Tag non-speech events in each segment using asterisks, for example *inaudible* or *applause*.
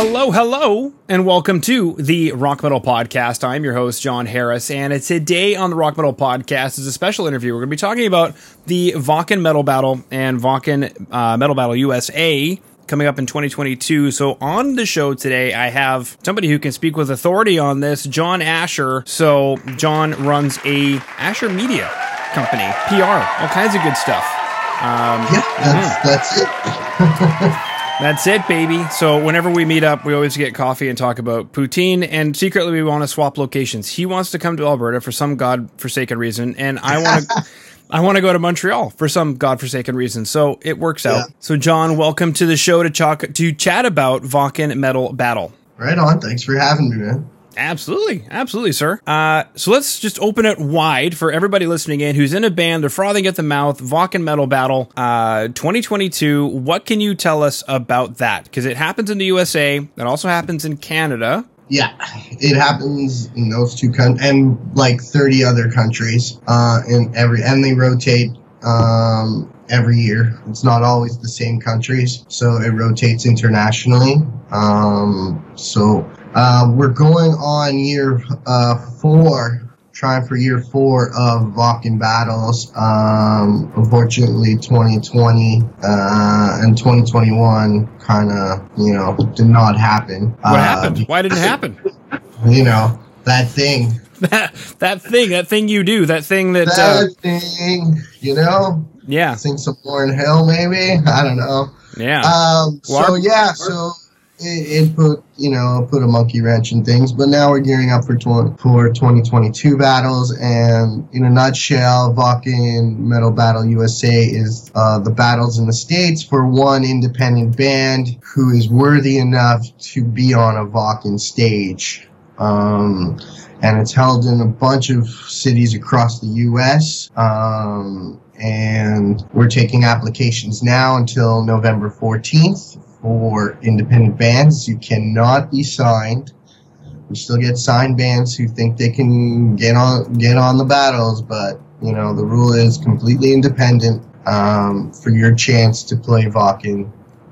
Hello, hello, and welcome to the Rock Metal Podcast. I'm your host, Jon Harris, and today on the Rock Metal Podcast is a special interview. We're going to be talking about the Wacken Metal Battle and Wacken uh, Metal Battle USA coming up in 2022. So on the show today, I have somebody who can speak with authority on this, Jon Asher. So Jon runs a Asher Media company, PR, all kinds of good stuff. Um, yeah, that's, mm. that's it. *laughs* That's it, baby. So whenever we meet up, we always get coffee and talk about poutine. And secretly, we want to swap locations. He wants to come to Alberta for some godforsaken reason, and I want to. *laughs* I want to go to Montreal for some godforsaken reason. So it works out. Yeah. So Jon, welcome to the show to chalk, to chat about Wacken Metal Battle. Right on. Thanks for having me, man. Absolutely, absolutely, sir. Uh, so let's just open it wide for everybody listening in who's in a band. They're frothing at the mouth. Wacken Metal Battle, uh, 2022. What can you tell us about that? Because it happens in the USA. It also happens in Canada. Yeah, it happens in those two countries and like 30 other countries. Uh, in every and they rotate um, every year. It's not always the same countries, so it rotates internationally. Um, so uh, we're going on year uh, four, trying for year four of Wacken battles. Um, unfortunately, 2020 uh, and 2021 kind of, you know, did not happen. What happened? Why didn't it happen? *laughs* You know, that thing. *laughs* that that thing, that thing you do, that thing that that uh, thing, you know. Yeah. Sing some Lauryn Hill, maybe. I don't know. Yeah. Um. So yeah. So it, put you know put a monkey wrench in things but now we're gearing up for tw- for 2022 battles and in a nutshell Wacken Metal Battle USA is uh, the battles in the states for one independent band who is worthy enough to be on a Wacken stage um, and it's held in a bunch of cities across the U.S. Um, and we're taking applications now until November 14th for independent bands. You cannot be signed. We still get signed bands who think they can get on get on the battles, but you know the rule is completely independent um, for your chance to play Wacken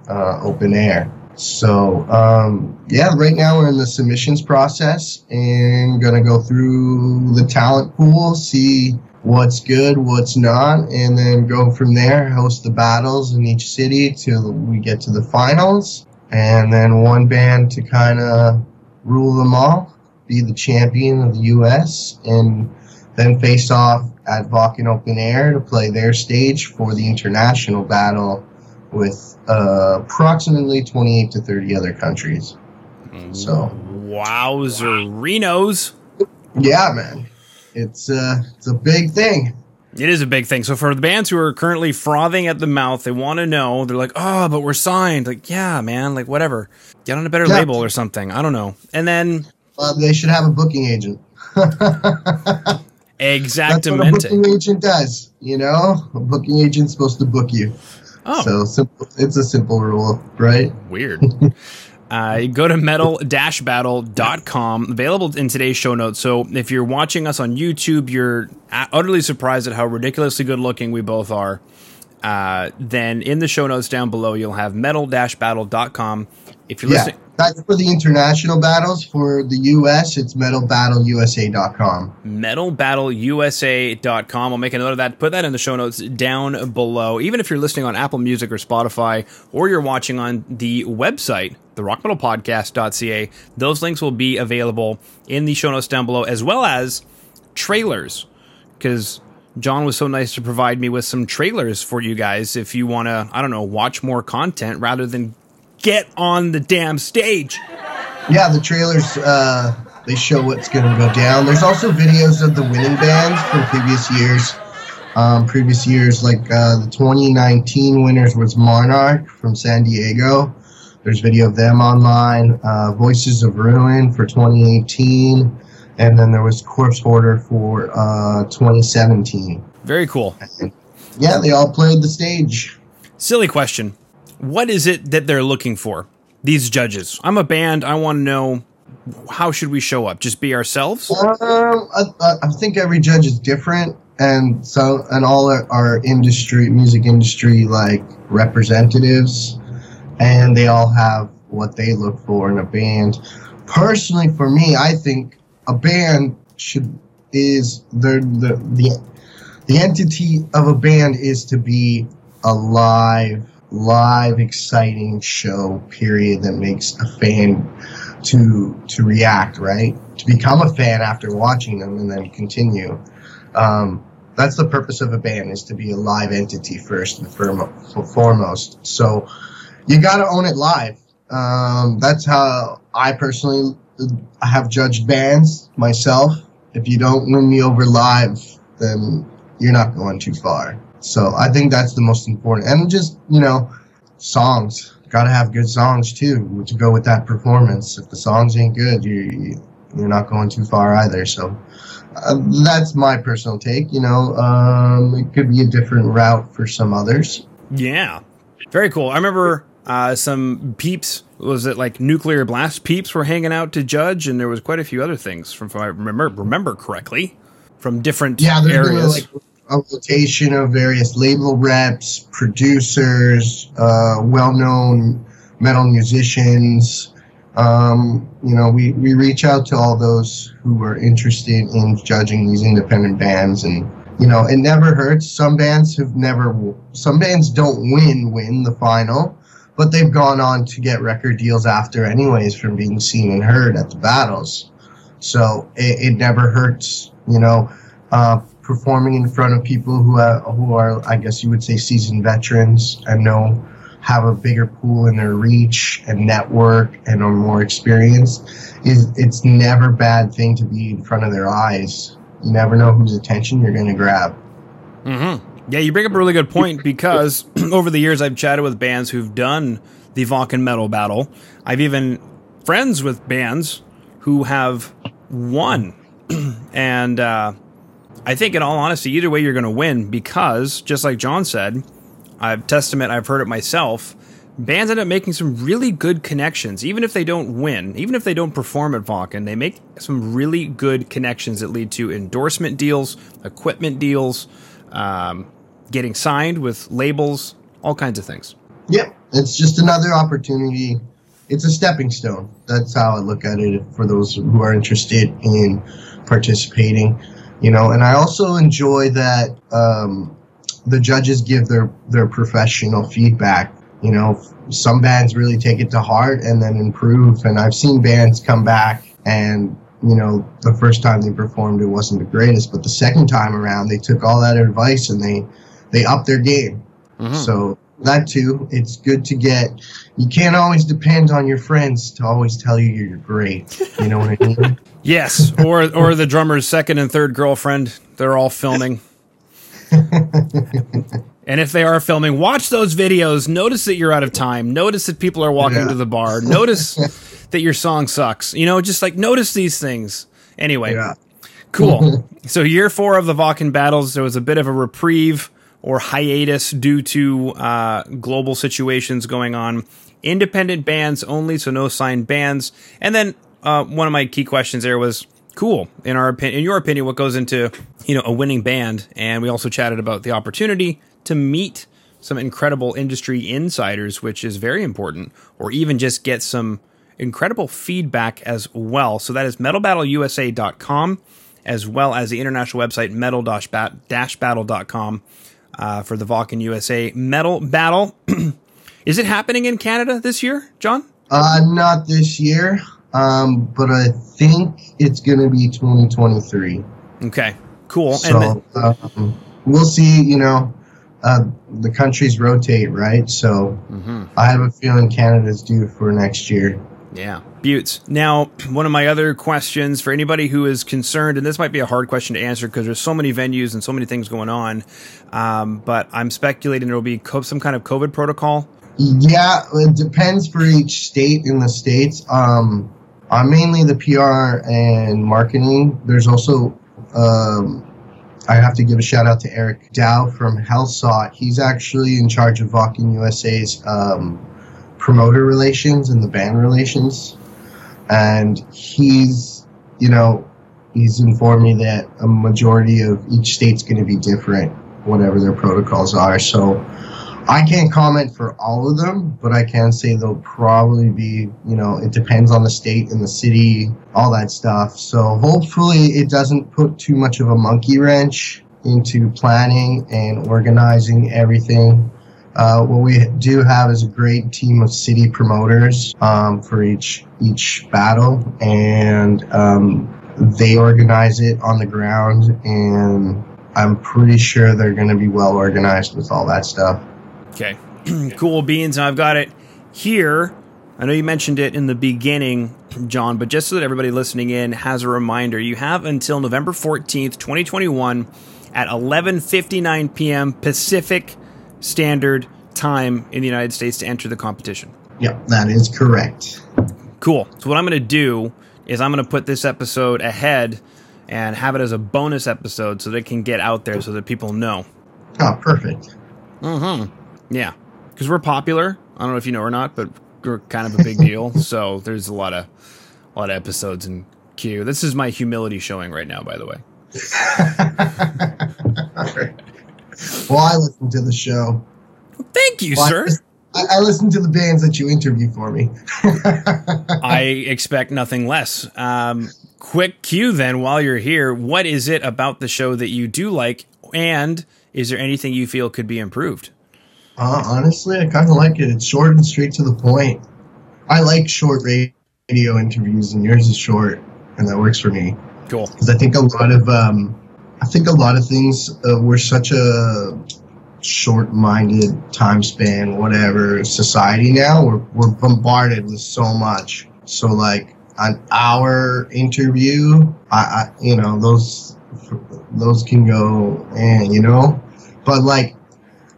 uh, open air. So um, yeah, right now we're in the submissions process and gonna go through the talent pool, see what's good, what's not, and then go from there, host the battles in each city till we get to the finals, and then one band to kind of rule them all, be the champion of the U.S., and then face off at Wacken Open Air to play their stage for the international battle with uh, approximately 28 to 30 other countries. So, wowzerinos! Yeah, man it's uh, it's a big thing. It is a big thing. So for the bands who are currently frothing at the mouth, they want to know. They're like, "Oh, but we're signed." Like, yeah, man. Like, whatever. Get on a better yeah. label or something. I don't know. And then uh, they should have a booking agent. Exactly. *laughs* That's what a booking agent does. You know, a booking agent's supposed to book you. Oh. So simple. It's a simple rule, right? Weird. *laughs* Uh, go to metal-battle.com, available in today's show notes. So if you're watching us on YouTube, you're utterly surprised at how ridiculously good looking we both are. Uh, then in the show notes down below, you'll have metal-battle.com. If you're yeah, listening, that's for the international battles. For the U.S., it's metalbattleusa.com. Metalbattleusa.com. I'll make a note of that. Put that in the show notes down below. Even if you're listening on Apple Music or Spotify, or you're watching on the website, the therockmetalpodcast.ca, those links will be available in the show notes down below, as well as trailers. Because Jon was so nice to provide me with some trailers for you guys if you want to, I don't know, watch more content rather than get on the damn stage. Yeah, the trailers uh, they show what's going to go down. There's also videos of the winning bands from previous years. Um, previous years, like uh, the 2019 winners was Monarch from San Diego. There's video of them online. Uh, Voices of Ruin for 2018, and then there was Corpse Hoarder for uh, 2017. Very cool. And, yeah, they all played the stage. Silly question what is it that they're looking for? These judges. I'm a band. I want to know how should we show up? Just be ourselves? Um, I, I, think every judge is different, and so and all our, our industry, music industry, like representatives, and they all have what they look for in a band. Personally, for me, I think a band should is the the the the entity of a band is to be a live exciting show period that makes a fan to to react right? To become a fan after watching them and then continue. Um, that's the purpose of a band is to be a live entity first and foremost. So you got to own it live. Um, that's how i personally have judged bands myself. If you don't win me over live then you're not going too far so I think that's the most important. And just, you know, songs. Got to have good songs too to go with that performance. If the songs ain't good, you, you're not going too far either. So uh, that's my personal take. You know, um, it could be a different route for some others. Yeah. Very cool. I remember uh, some peeps was it like nuclear blast peeps were hanging out to judge and there was quite a few other things from if i remember remember correctly from different yeah, areas like a rotation of various label reps, producers, uh, well-known metal musicians. Um, you know, we, we reach out to all those who are interested in judging these independent bands, and you know, it never hurts. Some bands have never, some bands don't win win the final, but they've gone on to get record deals after, anyways, from being seen and heard at the battles. So it, it never hurts. You know, uh, performing in front of people who are, who are, I guess you would say, seasoned veterans and know have a bigger pool in their reach and network and are more experienced is it's never a bad thing to be in front of their eyes. You never know whose attention you're going to grab. Mm-hmm. Yeah, you bring up a really good point because *clears throat* over the years I've chatted with bands who've done the Wacken Metal Battle. I've even friends with bands who have won, *clears throat* and uh, I think, in all honesty, either way, you're going to win because, just like Jon said, I've testament, I've heard it myself. Bands end up making some really good connections, even if they don't win, even if they don't perform at Wacken. They make some really good connections that lead to endorsement deals, equipment deals, um, getting signed with labels, all kinds of things. Yep, it's just another opportunity. It's a stepping stone. That's how I look at it for those who are interested in participating you know and i also enjoy that um, the judges give their their professional feedback you know some bands really take it to heart and then improve and i've seen bands come back and you know the first time they performed it wasn't the greatest but the second time around they took all that advice and they they upped their game mm-hmm. so that too it's good to get you can't always depend on your friends to always tell you you're great you know what i mean *laughs* Yes, or or the drummer's second and third girlfriend. They're all filming. *laughs* and if they are filming, watch those videos. Notice that you're out of time. Notice that people are walking yeah. to the bar. Notice *laughs* that your song sucks. You know, just like notice these things. Anyway, yeah. cool. so year four of the Wacken battles, there was a bit of a reprieve or hiatus due to uh, global situations going on. Independent bands only, so no signed bands. And then uh, one of my key questions there was cool in our opinion in your opinion what goes into you know a winning band and we also chatted about the opportunity to meet some incredible industry insiders which is very important or even just get some incredible feedback as well so that is metalbattleusa.com as well as the international website metal-battle.com uh, for the Wacken USA Metal Battle. *clears throat* is it happening in Canada this year, Jon? Uh, not this year um, but I think it's going to be 2023. Okay, cool. So then- um, we'll see. You know, uh, the countries rotate, right? So mm-hmm. I have a feeling Canada's due for next year. Yeah, Buttes. Now, one of my other questions for anybody who is concerned, and this might be a hard question to answer because there's so many venues and so many things going on, um, but I'm speculating there will be co- some kind of COVID protocol. Yeah, it depends for each state in the states. Um, I'm mainly the PR and marketing. There's also, um, I have to give a shout out to Eric Dow from HealthSought. He's actually in charge of Wacken USA's um, promoter relations and the band relations. And he's, you know, he's informed me that a majority of each state's going to be different, whatever their protocols are. So I can't comment for all of them, but I can say they'll probably be, you know, it depends on the state and the city, all that stuff. So hopefully it doesn't put too much of a monkey wrench into planning and organizing everything. Uh, what we do have is a great team of city promoters um, for each each battle, and um, they organize it on the ground, and I'm pretty sure they're going to be well organized with all that stuff. Okay, *clears throat* cool beans. I've got it here. I know you mentioned it in the beginning, Jon, but just so that everybody listening in has a reminder, you have until November 14th, 2021 at 11:59 p.m. Pacific Standard Time in the United States to enter the competition. Yep, that is correct. Cool. So what I'm going to do is I'm going to put this episode ahead and have it as a bonus episode so that it can get out there so that people know. Oh, perfect. Mm-hmm. Yeah, because we're popular. I don't know if you know or not, but we're kind of a big deal. *laughs* So there's a lot of a lot of episodes in queue. This is my humility showing right now, by the way. *laughs* well, I listen to the show. Thank you, Well, sir. I, I listen to the bands that you interview for me. *laughs* I expect nothing less. Um, quick cue then, while you're here, what is it about the show that you do like, and is there anything you feel could be improved? Uh, honestly, I kind of like it. It's short and straight to the point. I like short radio interviews, and yours is short, and that works for me. Cool. Because I think a lot of, um, I think a lot of things uh, we're such a short-minded time span, whatever society now. We're we're bombarded with so much. So like an hour interview, I, I you know those those can go and you know, but like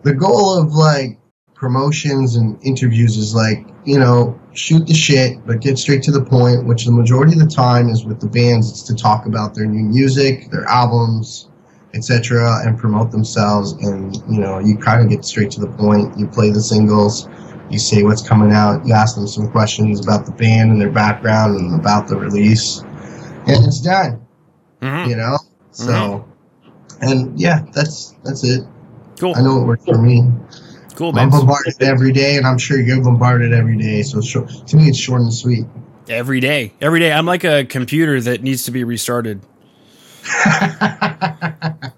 the goal of like promotions and interviews is like you know shoot the shit but get straight to the point which the majority of the time is with the bands. It's to talk about their new music their albums etc and promote themselves. And you know you kind of get straight to the point. You play the singles. You say what's coming out. You ask them some questions about the band and their background and about the release. And it's done. Mhm. you know? So and yeah that's that's it. Cool. I know it works for me. Cool, I'm bombarded every day, and I'm sure you're bombarded every day. So short, to me, it's short and sweet. Every day. Every day. I'm like a computer that needs to be restarted. *laughs*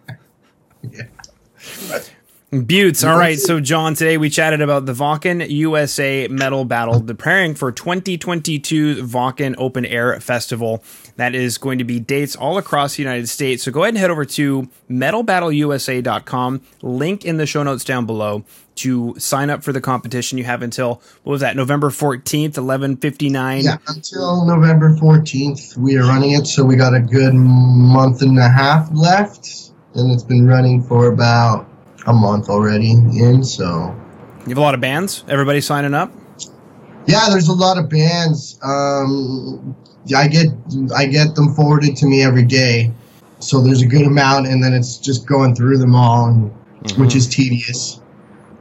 Buttes. All right. So, Jon, today we chatted about the Wacken USA Metal Battle, preparing for 2022 Wacken Open Air Festival. That is going to be dates all across the United States. So, go ahead and head over to metalbattleusa.com. Link in the show notes down below to sign up for the competition. You have until, what was that, November 14th, 1159. yeah, until November 14th, we are running it. So we got a good month and a half left, and it's been running for about a month already in. So You have a lot of bands. Everybody signing up. yeah, there's a lot of bands. Um, I get I get them forwarded to me every day. So there's a good amount, and then it's just going through them all, and, which is tedious.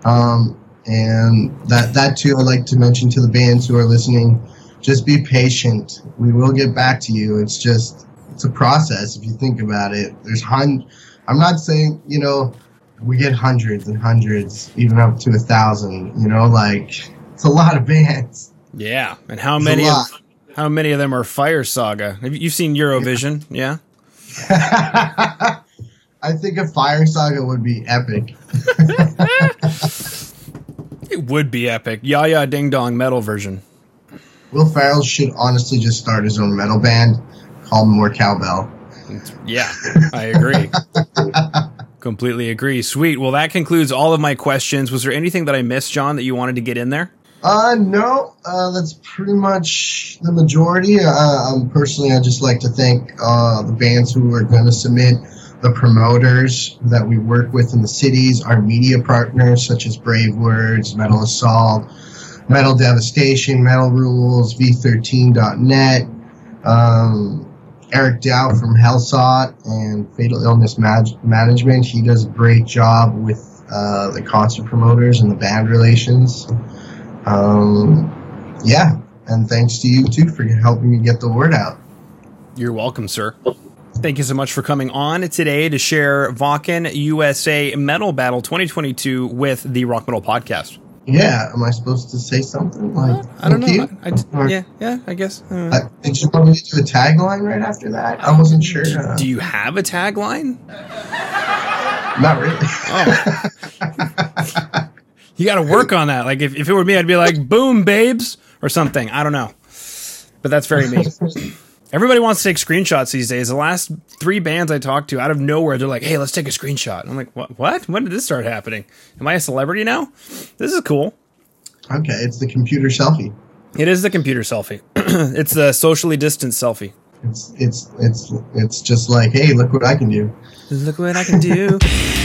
Um, and that that too, I like to mention to the bands who are listening, just be patient. We will get back to you. It's just it's a process if you think about it. There's hun. I'm not saying you know we get hundreds and hundreds, even up to a thousand. You know, like it's a lot of bands. Yeah, and how It's many of how many of them are Fire Saga? Have you you've seen Eurovision? Yeah. *laughs* I think a Fire Saga would be epic. *laughs* It would be epic. Ja Ja Ding Dong metal version. Will Ferrell should honestly just start his own metal band called More Cowbell. Yeah, I agree. *laughs* Completely agree. Sweet. Well, that concludes all of my questions. Was there anything that I missed, Jon, that you wanted to get in there? Uh, no, uh, that's pretty much the majority. Uh, um, personally, I just like to thank uh, the bands who are going to submit, the promoters that we work with in the cities, our media partners such as Brave Words, Metal Assault, Metal Devastation, Metal Rules, V13.net, um, Eric Dow from Hellsot and Fatal Illness Mag- Management. He does a great job with uh, the concert promoters and the band relations. Um, yeah, and thanks to you too for helping me get the word out. You're welcome, sir. Thank you so much for coming on today to share Wacken USA Metal Battle 2022 with the Rock Metal Podcast. Yeah, am I supposed to say something like? I don't know. you? I, I- Or- yeah, yeah, I guess. Uh, I, did you want me to do a tagline right after that? I wasn't sure. Uh, do you have a tagline? not really. Oh. *laughs* You got to work on that. Like if, if it were me, I'd be like, "Boom, babes," or something. I don't know, but that's very me. *laughs* Everybody wants to take screenshots these days. The last three bands I talked to, out of nowhere, they're like, "Hey, let's take a screenshot." I'm like, "What? What? When did this start happening? Am I a celebrity now? This is cool." okay, it's the computer selfie. It is the computer selfie. *clears throat* it's the socially distanced selfie. It's it's it's it's just like, hey, look what I can do. Look what I can do. *laughs*